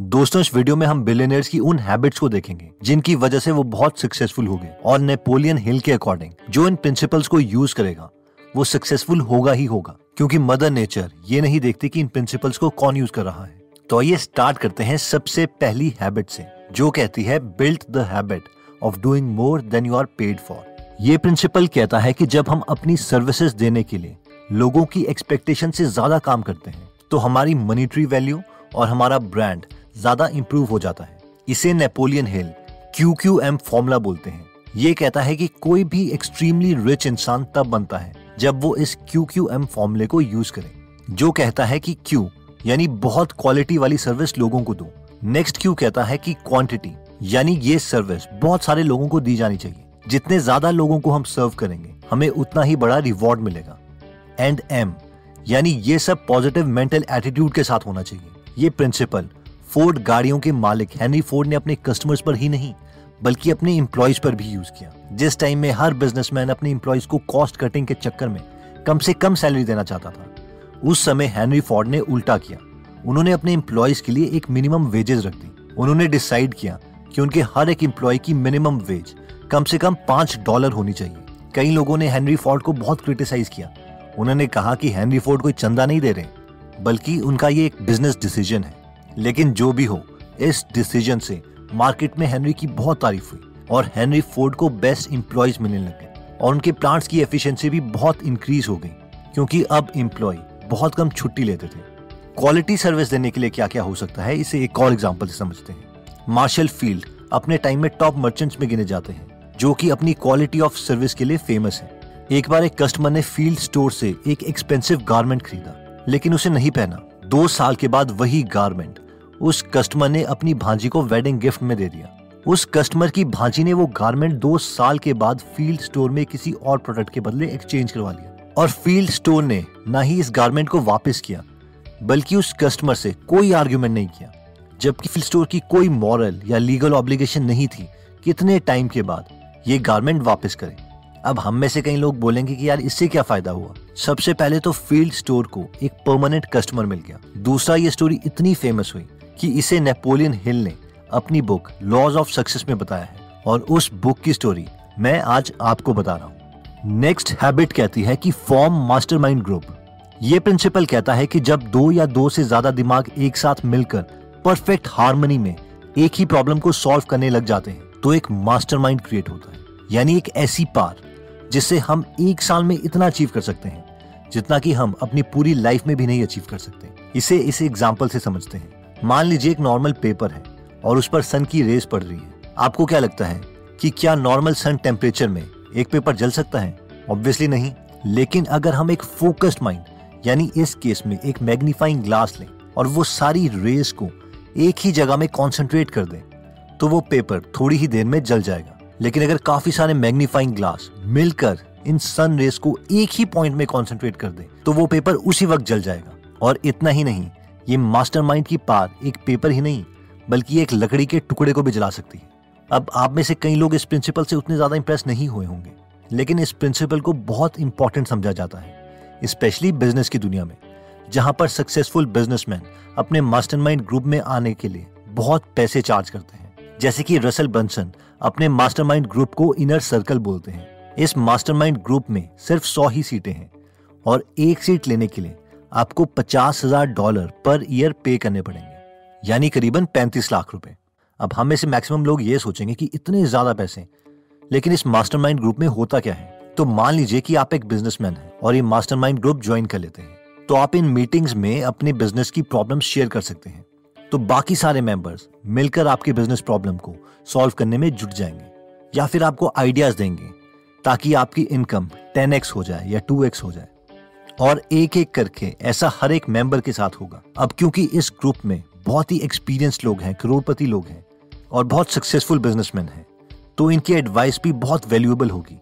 दोस्तों, इस वीडियो में हम बिलियनर्स की उन हैबिट्स को देखेंगे, जिनकी वजह से वो बहुत सक्सेसफुल हो गए और नेपोलियन हिल के अकॉर्डिंग जो इन प्रिंसिपल्स को यूज़ करेगा, वो सक्सेसफुल होगा ही होगा, क्योंकि मदर नेचर ये नहीं देखती कि इन प्रिंसिपल्स को कौन यूज़ कर रहा है। तो आइए स्टार्ट करते हैं सबसे पहली हैबिट से, जो कहती है build the habit of doing more than you are paid for ये प्रिंसिपल कहता है कि जब हम अपनी सर्विसेज़ देने के लिए लोगों की एक्सपेक्टेशन से ज़्यादा काम करते हैं तो हमारी मनीटरी वैल्यू और हमारा ब्रांड ज़्यादा इंप्रूव हो जाता है। इसे Napoleon Hill Q Q M formula बोलते हैं। ये कहता है कि कोई भी एक्सट्रीमली रिच इंसान तब बनता है, जब वो इस क्यू क्यू एम फॉर्मूले को यूज़ करे, जो कहता है कि क्यू यानी बहुत क्वालिटी वाली सर्विस लोगों को दो। नेक्स्ट क्यू कहता है कि क्वांटिटी यानी ये सर्विस बहुत सारे लोगों को दी जानी चाहिए। जितने ज़्यादा लोगों को हम सर्व करेंगे, हमें उतना ही बड़ा रिवॉर्ड मिलेगा। एंड एम यानी ये सब पॉजिटिव मेंटल एटीट्यूड के साथ होना चाहिए। ये प्रिंसिपल फोर्ड गाड़ियों के मालिक हेनरी फोर्ड ने अपने कस्टमर्स पर ही नहीं, बल्कि अपने एम्प्लॉयज़ पर भी यूज़ किया। जिस टाइम में हर बिजनेसमैन अपने एम्प्लॉयज़ को कॉस्ट कटिंग के चक्कर में कम से कम सैलरी देना चाहता था, उस समय हेनरी फोर्ड ने उल्टा किया। उन्होंने अपने एम्प्लॉयज़ के लिए एक मिनिमम वेजेस रख दी। उन्होंने डिसाइड किया कि उनके हर एक एम्प्लॉय की मिनिमम वेज कम से कम पाँच डॉलर होनी चाहिए। कई लोगों ने हेनरी फोर्ड को बहुत क्रिटिसाइज किया। उन्होंने कहा कि हेनरी फोर्ड कोई चंदा नहीं दे रहे, बल्कि उनका ये एक बिज़नेस डिसीज़न है। लेकिन जो भी हो, इस डिसीज़न से मार्केट में हेनरी की बहुत तारीफ़ हुई और हेनरी फोर्ड को बेस्ट इंप्लॉयज मिलने लग और उनके प्लांट्स की एफिशिएंसी भी बहुत इंक्रीज हो गई क्योंकि अब एम्प्लॉय बहुत कम छुट्टी लेते थे। क्वालिटी सर्विस देने के लिए क्या क्या हो सकता है, इसे एक और एग्ज़ाम्पल से समझते हैं। मार्शल फ़ील्ड अपने टाइम में टॉप मर्चेंट्स में गिने जाते हैं, जो कि अपनी क्वालिटी ऑफ़ सर्विस के लिए फ़ेमस है। एक बार एक कस्टमर ने फ़ील्ड स्टोर से एक एक्सपेंसिव गारमेंट खरीदा, लेकिन उसे नहीं पहना। दो साल के बाद वही गारमेंट उस कस्टमर ने अपनी भांजी को वेडिंग गिफ्ट में दे दिया। उस कस्टमर की भांजी ने वो गारमेंट दो साल के बाद फ़ील्ड स्टोर में किसी और प्रोडक्ट के बदले एक्सचेंज करवा लिया। और फ़ील्ड स्टोर ने ना ही इस गारमेंट को वापस किया, बल्कि उस कस्टमर से कोई आर्ग्यूमेंट नहीं किया, जबकि फ़ील्ड स्टोर की कोई मॉरल या लीगल ऑब्लिगेशन नहीं थी कितने टाइम के बाद ये गारमेंट वापस करें। अब हम में से कई लोग बोलेंगे कि यार इससे क्या फ़ायदा हुआ? सबसे पहले तो फ़ील्ड स्टोर को एक परमानेंट कस्टमर मिल गया। दूसरा ये स्टोरी इतनी फ़ेमस हुई कि इसे नेपोलियन हिल ने अपनी बुक लॉज ऑफ़ सक्सेस में बताया है और उस बुक की स्टोरी मैं आज आपको बता रहा हूँ। नेक्स्ट हैबिट कहती है कि फॉर्म मास्टरमाइंड ग्रुप। ये प्रिंसिपल कहता है कि जब दो या दो से ज़्यादा दिमाग एक साथ मिलकर परफेक्ट हारमोनी में एक ही प्रॉब्लम को सॉल्व करने लग जाते हैं तो एक मास्टरमाइंड क्रिएट होता है। यानी एक ऐसी पार, जिससे हम एक साल में इतना अचीव कर सकते हैं, जितना कि हम अपनी पूरी लाइफ में भी नहीं अचीव कर सकते। इसे इस एग्ज़ाम्पल से समझते हैं। मान लीजिए एक नॉर्मल पेपर है और उस पर सन की रेस पड़ रही है। आपको क्या लगता है कि क्या नॉर्मल सन टेम्परेचर में एक पेपर जल सकता है? ऑब्वियसली नहीं। लेकिन अगर हम एक फोकस्ड माइंड यानी इस केस में एक मैग्नीफाइंग ग्लास लें और वो सारी रेस को एक ही जगह में कॉन्सेंट्रेट कर दें तो वो पेपर थोड़ी ही देर में जल जाएगा। लेकिन अगर काफ़ी सारे मैग्नीफाइंग ग्लास मिलकर इन सन रेस को एक ही पॉइंट में कॉन्सेंट्रेट कर दें तो वो पेपर उसी वक्त जल जाएगा। और इतना ही नहीं ये मास्टरमाइंड की पार एक पेपर ही नहीं, बल्कि एक लकड़ी के टुकड़े को भी जला सकती है। अब आप में से कई लोग इस प्रिंसिपल से उतने ज़्यादा इंप्रेस नहीं हुए होंगे, लेकिन इस प्रिंसिपल को बहुत इंपॉर्टेंट समझा जाता है स्पेशली बिज़नेस की दुनिया में, जहाँ पर सक्सेसफुल बिजनेसमैन अपने मास्टरमाइंड ग्रुप में आने के लिए बहुत पैसे चार्ज करते हैं। जैसे कि रसल बंसन अपने मास्टरमाइंड ग्रुप को इनर सर्कल बोलते हैं। इस मास्टरमाइंड ग्रुप में सिर्फ़ सौ ही सीटें हैं और एक सीट लेने के लिए आपको पचास हज़ार डॉलर पर ईयर पे करने पड़ेंगे, यानी करीबन पैंतीस लाख रुपए। अब हम में से मैक्सिमम लोग ये सोचेंगे कि इतने ज़्यादा पैसे लेकिन इस मास्टरमाइंड ग्रुप में होता क्या है? तो मान लीजिए कि आप एक बिजनेसमैन हैं और ये मास्टरमाइंड ग्रुप ज्वाइन कर लेते हैं तो आप इन मीटिंग्स में अपने बिज़नेस की प्रॉब्लम शेयर कर सकते हैं। तो बाकी सारे मेंबर्स मिलकर आपके बिज़नेस प्रॉब्लम को सॉल्व करने में जुट जाएँगे, या फिर आपको आइडियाज़ देंगे, ताकि आपकी इनकम टेन हो जाए या टू हो जाए। और एक एक करके ऐसा हर एक मेंबर के साथ होगा। अब क्योंकि इस ग्रुप में बहुत ही एक्सपीरियंस लोग हैं, करोड़पति लोग हैं और बहुत सक्सेसफुल बिजनेसमैन हैं तो इनकी एडवाइस भी बहुत वैल्यूएबल होगी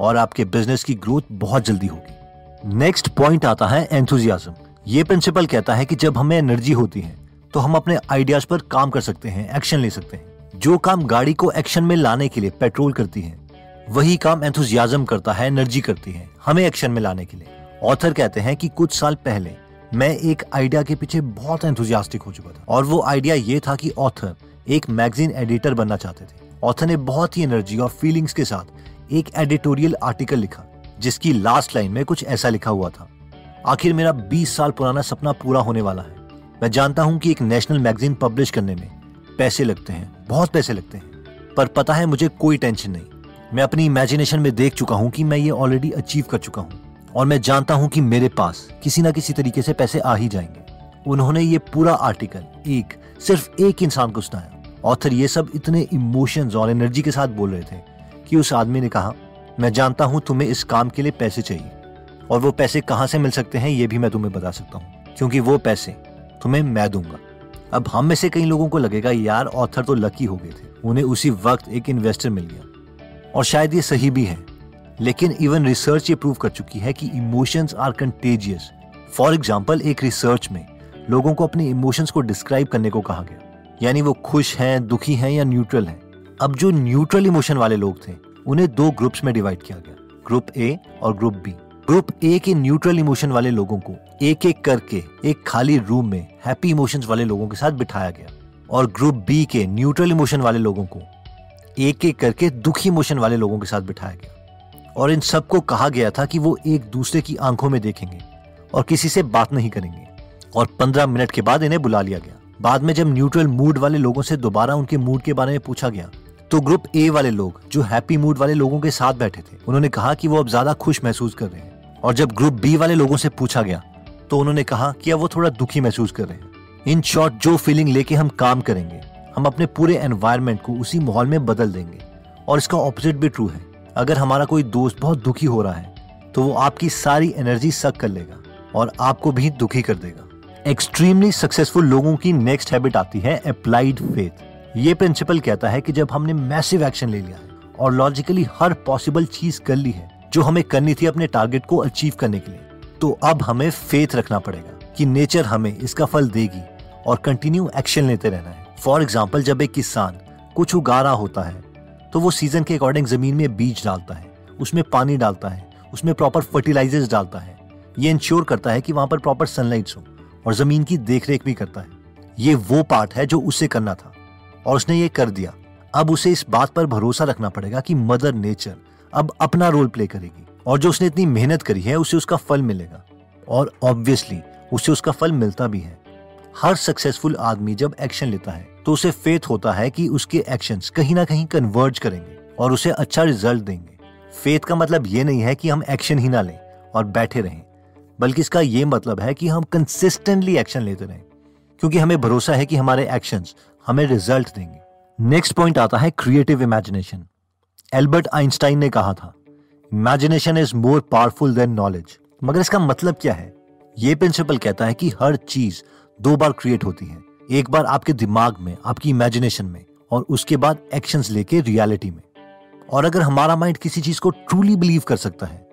और आपके बिज़नेस की ग्रोथ बहुत जल्दी होगी। नेक्स्ट पॉइंट आता है एंथुजियाज्म ये प्रिंसिपल कहता है कि जब हमें एनर्जी होती है तो हम अपने आइडियाज़ पर काम कर सकते हैं एक्शन ले सकते हैं। जो काम गाड़ी को एक्शन में लाने के लिए पेट्रोल करती है, वही काम एंथुजियाज्म करता है एनर्जी करती है, हमें एक्शन में लाने के लिए। ऑथर कहते हैं कि कुछ साल पहले मैं एक आइडिया के पीछे बहुत एंथुजियास्टिक हो चुका था। और वो आइडिया ये था कि ऑथर एक मैगजीन एडिटर बनना चाहते थे। ऑथर ने बहुत ही एनर्जी और फीलिंग्स के साथ एक एडिटोरियल आर्टिकल लिखा, जिसकी लास्ट लाइन में कुछ ऐसा लिखा हुआ था। आखिर मेरा 20 साल पुराना सपना पूरा होने वाला है। मैं जानता हूँ कि एक नेशनल मैगजीन पब्लिश करने में पैसे लगते हैं, बहुत पैसे लगते हैं। पर पता है मुझे कोई टेंशन नहीं। मैं अपनी इमेजिनेशन में देख चुका हूँ कि मैं ये ऑलरेडी अचीव कर चुका हूँ। और मैं जानता हूँ कि मेरे पास किसी ना किसी तरीके से पैसे आ ही जाएँगे। उन्होंने ये पूरा आर्टिकल, एक, सिर्फ़ एक इंसान को सुनाया। ऑथर ये सब इतने इमोशंस और एनर्जी के साथ बोल रहे थे कि उस आदमी ने कहा, मैं जानता हूँ तुम्हें इस काम के लिए पैसे चाहिए, और वो पैसे कहाँ से मिल सकते हैं ये भी मैं तुम्हें बता सकता हूँ, क्योंकि वो पैसे तुम्हें मैं दूँगा। अब हम में से कई लोगों को लगेगा, यार, ऑथर तो लकी हो गए थे, उन्हें उसी वक्त एक इन्वेस्टर मिल गया। और शायद ये सही भी है लेकिन इवन रिसर्च ये प्रूव कर चुकी है कि emotions are contagious for example एक रिसर्च में लोगों को अपने इमोशंस को डिस्क्राइब करने को कहा गया। यानी वो खुश हैं, दुखी हैं या न्यूट्रल हैं। अब जो न्यूट्रल इमोशन वाले लोग थे, उन्हें दो ग्रुप्स में डिवाइड किया गया। ग्रुप ए और ग्रुप बी ग्रुप ए के न्यूट्रल इमोशन वाले लोगों को एक एक करके एक खाली रूम में हैप्पी इमोशंस वाले लोगों के साथ बिठाया गया। और ग्रुप बी के न्यूट्रल इमोशन वाले लोगों को एक एक करके दुखी इमोशन वाले लोगों के साथ बिठाया गया। और इन सबको कहा गया था कि वो एक दूसरे की आँखों में देखेंगे और किसी से बात नहीं करेंगे। और पंद्रह मिनट के बाद इन्हें बुला लिया गया। बाद में जब न्यूट्रल मूड वाले लोगों से दोबारा उनके मूड के बारे में पूछा गया तो ग्रुप ए वाले लोग, जो हैप्पी मूड वाले लोगों के साथ बैठे थे, उन्होंने कहा कि वो अब ज़्यादा खुश महसूस कर रहे हैं। और जब ग्रुप बी वाले लोगों से पूछा गया तो उन्होंने कहा कि अब वो थोड़ा दुखी महसूस कर रहे हैं। इन शॉर्ट जो फीलिंग लेके हम काम करेंगे, हम अपने पूरे एनवायरमेंट को उसी माहौल में बदल देंगे। और इसका ऑपोजिट भी ट्रू है। अगर हमारा कोई दोस्त बहुत दुखी हो रहा है तो वो आपकी सारी एनर्जी सक कर लेगा और आपको भी दुखी कर देगा। एक्सट्रीमली सक्सेसफुल लोगों की नेक्स्ट हैबिट आती है अप्लाइड फेथ ये प्रिंसिपल कहता है कि जब हमने मैसिव एक्शन ले लिया है और लॉजिकली हर पॉसिबल चीज़ कर ली है, जो हमें करनी थी अपने टारगेट को अचीव करने के लिए तो अब हमें फेथ रखना पड़ेगा कि नेचर हमें इसका फल देगी और कंटिन्यू एक्शन लेते रहना है। फॉर एग्ज़ाम्पल जब एक किसान कुछ उगा रहा होता है तो वो सीज़न के अकॉर्डिंग ज़मीन में बीज डालता है, उसमें पानी डालता है, उसमें प्रॉपर फर्टिलाइजर्स डालता है। ये इंश्योर करता है कि वहाँ पर प्रॉपर सनलाइट हो और ज़मीन की देखरेख भी करता है। ये वो पार्ट है जो उसे करना था और उसने ये कर दिया। अब उसे इस बात पर भरोसा रखना पड़ेगा कि मदर नेचर अब अपना रोल प्ले करेगी और जो उसने इतनी मेहनत करी है, उसे उसका फल मिलेगा। और ऑब्वियसली उसे उसका फल मिलता भी है। हर सक्सेसफुल आदमी जब एक्शन लेता है तो उसे फेथ होता है कि उसके एक्शंस कहीं ना कहीं कन्वर्ज करेंगे और उसे अच्छा रिज़ल्ट देंगे। फेथ का मतलब ये नहीं है कि हम एक्शन ही ना लें और बैठे रहें, बल्कि इसका ये मतलब है कि हम कंसिस्टेंटली एक्शन लेते रहें, क्योंकि हमें भरोसा है कि हमारे एक्शंस हमें रिज़ल्ट देंगे। नेक्स्ट पॉइंट आता है क्रिएटिव इमेजिनेशन एल्बर्ट आइंस्टाइन ने कहा था imagination is more powerful than knowledge मगर इसका मतलब क्या है? ये प्रिंसिपल कहता है कि हर चीज़ दो बार क्रिएट होती है। एक बार आपके दिमाग में, आपकी इमेजिनेशन में और उसके बाद एक्शन लेके रियलिटी में। और अगर हमारा माइंड किसी चीज़ को ट्रूली बिलीव कर सकता है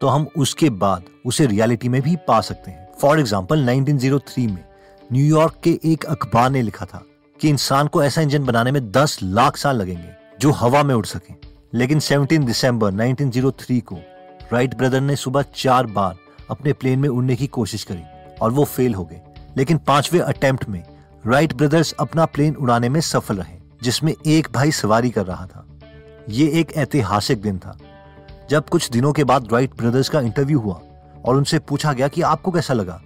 तो हम उसके बाद उसे रियलिटी में भी पा सकते हैं। फॉर एग्ज़ाम्पल 1903 में न्यूयॉर्क के एक अखबार ने लिखा था कि इंसान को ऐसा इंजन बनाने में 10 लाख साल लगेंगे जो हवा में उड़ सके। लेकिन 17 दिसंबर 1903 को राइट ब्रदर ने सुबह चार बार अपने प्लेन में उड़ने की कोशिश करी और वो फेल हो गए। लेकिन पांचवे अटेम्प्ट में राइट ब्रदर्स अपना प्लेन उड़ाने में सफल रहे, जिसमें एक भाई सवारी कर रहा था। ये एक ऐतिहासिक दिन था। जब कुछ दिनों के बाद राइट ब्रदर्स का इंटरव्यू हुआ और उनसे पूछा गया कि आपको कैसा लगा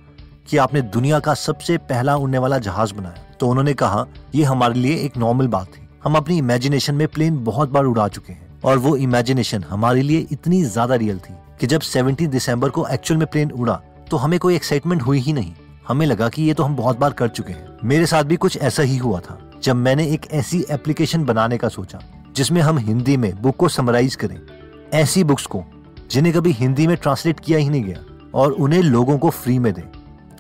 कि आपने दुनिया का सबसे पहला उड़ने वाला जहाज़ बनाया तो उन्होंने कहा यह हमारे लिए एक नॉर्मल बात थी। हम अपनी इमेजिनेशन में प्लेन बहुत बार उड़ा चुके हैं और वो इमेजिनेशन हमारे लिए इतनी ज़्यादा रियल थी कि जब सेवनटीन दिसंबर को एक्चुअल में प्लेन उड़ा तो हमें कोई एक्साइटमेंट हुई ही नहीं। हमें लगा कि ये तो हम बहुत बार कर चुके हैं। मेरे साथ भी कुछ ऐसा ही हुआ था, जब मैंने एक ऐसी एप्लीकेशन बनाने का सोचा, जिसमें हम हिंदी में बुक को समराइज करें। ऐसी बुक्स को, जिन्हें कभी हिंदी में ट्रांसलेट किया ही नहीं गया, और उन्हें लोगों को फ्री में दें।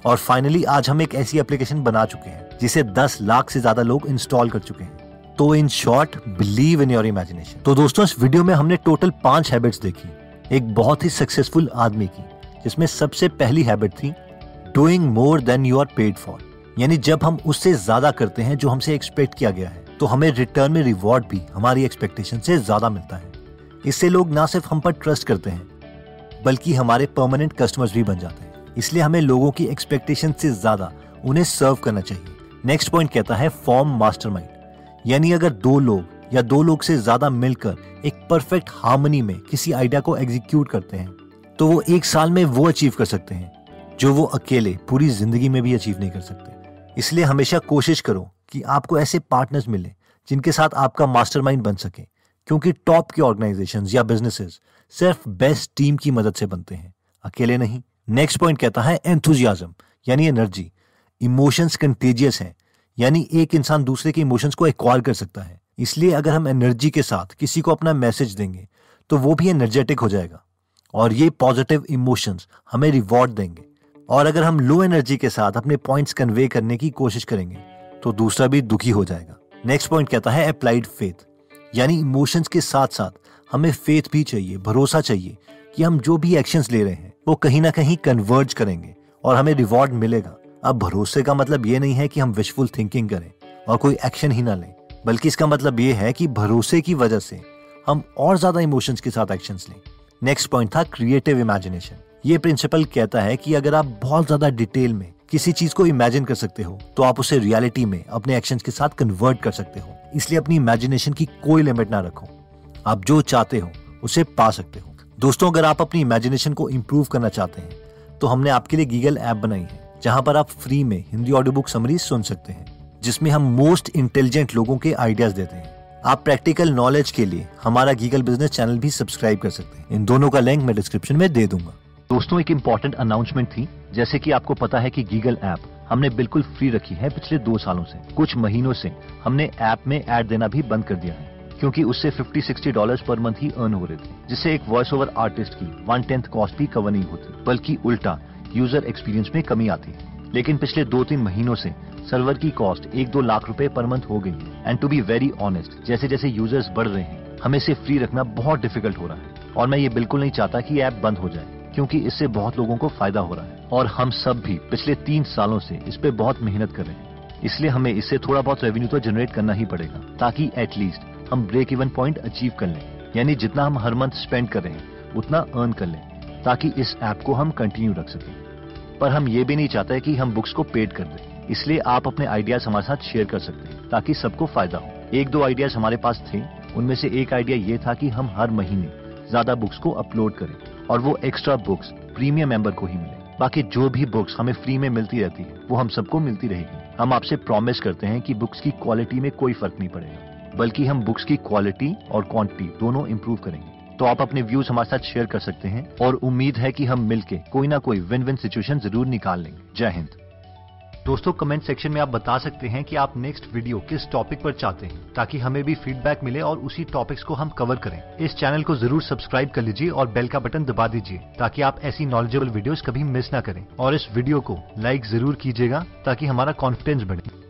और फाइनली आज हम एक ऐसी एप्लीकेशन बना चुके हैं, जिसे 10 लाख से ज़्यादा लोग इंस्टॉल कर चुके हैं। तो in short believe in your imagination तो दोस्तों, इस वीडियो में हमने टोटल पाँच हैबिट्स देखी, एक बहुत ही सक्सेसफुल आदमी की, जिसमें सबसे पहली हैबिट थी doing more than you are paid for यानी जब हम उससे ज़्यादा करते हैं जो हमसे एक्सपेक्ट किया गया है तो हमें रिटर्न में रिवॉर्ड भी हमारी एक्सपेक्टेशन से ज़्यादा मिलता है। इससे लोग ना सिर्फ़ हम पर ट्रस्ट करते हैं, बल्कि हमारे परमानेंट कस्टमर्स भी बन जाते हैं। इसलिए हमें लोगों की एक्सपेक्टेशन से ज़्यादा उन्हें सर्व करना चाहिए। नेक्स्ट पॉइंट कहता है फॉर्म मास्टरमाइंड यानी अगर दो लोग या दो लोग से ज़्यादा मिलकर एक परफेक्ट हार्मनी में किसी आइडिया को एग्जीक्यूट करते हैं तो वो एक साल में वो अचीव कर सकते हैं। जो वो अकेले पूरी ज़िंदगी में भी अचीव नहीं कर सकते। इसलिए हमेशा कोशिश करो कि आपको ऐसे पार्टनर्स मिले जिनके साथ आपका मास्टरमाइंड बन सके, क्योंकि टॉप के ऑर्गेनाइजेशन या बिजनेसेस सिर्फ़ बेस्ट टीम की मदद से बनते हैं। अकेले नहीं। नेक्स्ट पॉइंट कहता है एंथुजियाजम यानी एनर्जी इमोशंस कंटेजियस हैं, यानी एक इंसान दूसरे के इमोशंस को एक्वायर कर सकता है। इसलिए अगर हम एनर्जी के साथ किसी को अपना मैसेज देंगे तो वो भी एनर्जेटिक हो जाएगा। और ये पॉजिटिव इमोशंस हमें रिवॉर्ड देंगे। और अगर हम लो एनर्जी के साथ अपने पॉइंट्स कन्वे करने की कोशिश करेंगे तो दूसरा भी दुखी हो जाएगा। नेक्स्ट पॉइंट कहता है अप्लाइड फेथ यानी इमोशंस के साथ साथ हमें फेथ भी चाहिए, भरोसा चाहिए कि हम जो भी एक्शंस ले रहे हैं, वो कहीं ना कहीं कन्वर्ज करेंगे और हमें रिवॉर्ड मिलेगा। अब भरोसे का मतलब ये नहीं है कि हम विशफुल थिंकिंग करें और कोई एक्शन ही ना लें, बल्कि इसका मतलब ये है कि भरोसे की वजह से हम और ज़्यादा इमोशंस के साथ एक्शंस लें। नेक्स्ट पॉइंट था क्रिएटिव इमेजिनेशन ये प्रिंसिपल कहता है कि अगर आप बहुत ज़्यादा डिटेल में किसी चीज़ को इमेजिन कर सकते हो तो आप उसे रियलिटी में अपने एक्शन के साथ कन्वर्ट कर सकते हो। इसलिए अपनी इमेजिनेशन की कोई लिमिट ना रखो। आप जो चाहते हो, उसे पा सकते हो। दोस्तों, अगर आप अपनी इमेजिनेशन को इम्प्रूव करना चाहते हैं तो हमने आपके लिए गीगल ऐप बनाई है, जहाँ पर आप फ्री में हिंदी ऑडियो बुक समरीज सुन सकते हैं, जिसमें हम मोस्ट इंटेलिजेंट लोगों के आइडियाज़ देते हैं। आप प्रैक्टिकल नॉलेज के लिए हमारा गीगल बिज़नेस चैनल भी सब्सक्राइब कर सकते हैं। इन दोनों का लिंक मैं डिस्क्रिप्शन में दे दूँगा। दोस्तों, एक इंपॉर्टेंट अनाउंसमेंट थी। जैसे कि आपको पता है कि गीगल ऐप हमने बिल्कुल फ्री रखी है पिछले दो सालों से। कुछ महीनों से हमने ऐप में ऐड देना भी बंद कर दिया है, क्योंकि उससे 50-60 डॉलर्स पर मंथ ही अर्न हो रहे थे, जिससे एक वॉइस ओवर आर्टिस्ट की वन टेंथ कॉस्ट भी कवर नहीं होती, बल्कि उल्टा यूज़र एक्सपीरियंस में कमी आती है। लेकिन पिछले दो तीन महीनों से सर्वर की कॉस्ट एक दो लाख रुपए पर मंथ हो गई and to be very honest जैसे जैसे यूज़र्स बढ़ रहे हैं, हमें इसे फ्री रखना बहुत डिफ़िकल्ट हो रहा है। और मैं ये बिल्कुल नहीं चाहता कि ऐप बंद हो जाए। क्योंकि इससे बहुत लोगों को फ़ायदा हो रहा है। और हम सब भी पिछले तीन सालों से इस पे बहुत मेहनत कर रहे हैं। इसलिए हमें इससे थोड़ा बहुत रेवेन्यू तो जनरेट करना ही पड़ेगा, ताकि एटलीस्ट हम ब्रेक इवन पॉइंट अचीव कर लें। यानी जितना हम हर मंथ स्पेंड कर रहे हैं, उतना अर्न कर लें, ताकि इस ऐप को हम कंटिन्यू रख सकें। पर हम ये भी नहीं चाहते कि हम बुक्स को पेड कर दें। इसलिए आप अपने आइडियाज़ हमारे साथ शेयर कर सकते हैं, ताकि सबको फ़ायदा हो। एक दो आइडियाज़ हमारे पास थे, उनमें से एक आइडिया ये था कि हम हर महीने ज़्यादा बुक्स को अपलोड करें। और वो एक्स्ट्रा बुक्स प्रीमियम मेंबर को ही मिले। बाकी जो भी बुक्स हमें फ्री में मिलती रहती है, वो हम सबको मिलती रहेगी। हम आपसे प्रॉमिस करते हैं कि बुक्स की क्वालिटी में कोई फ़र्क नहीं पड़ेगा। बल्कि हम बुक्स की क्वालिटी और क्वांटिटी दोनों इंप्रूव करेंगे। तो आप अपने व्यूज़ हमारे साथ शेयर कर सकते हैं और उम्मीद है कि हम मिलके कोई ना कोई विन विन सिचुएशन ज़रूर निकाल लेंगे। जय हिंद। दोस्तों कमेंट सेक्शन में आप बता सकते हैं कि आप नेक्स्ट वीडियो किस टॉपिक पर चाहते हैं, ताकि हमें भी फीडबैक मिले और उसी टॉपिक्स को हम कवर करें। इस चैनल को ज़रूर सब्सक्राइब कर लीजिए और बेल का बटन दबा दीजिए, ताकि आप ऐसी नॉलेजेबल वीडियोस कभी मिस ना करें। और इस वीडियो को लाइक ज़रूर कीजिएगा, ताकि हमारा कॉन्फिडेंस बढ़े।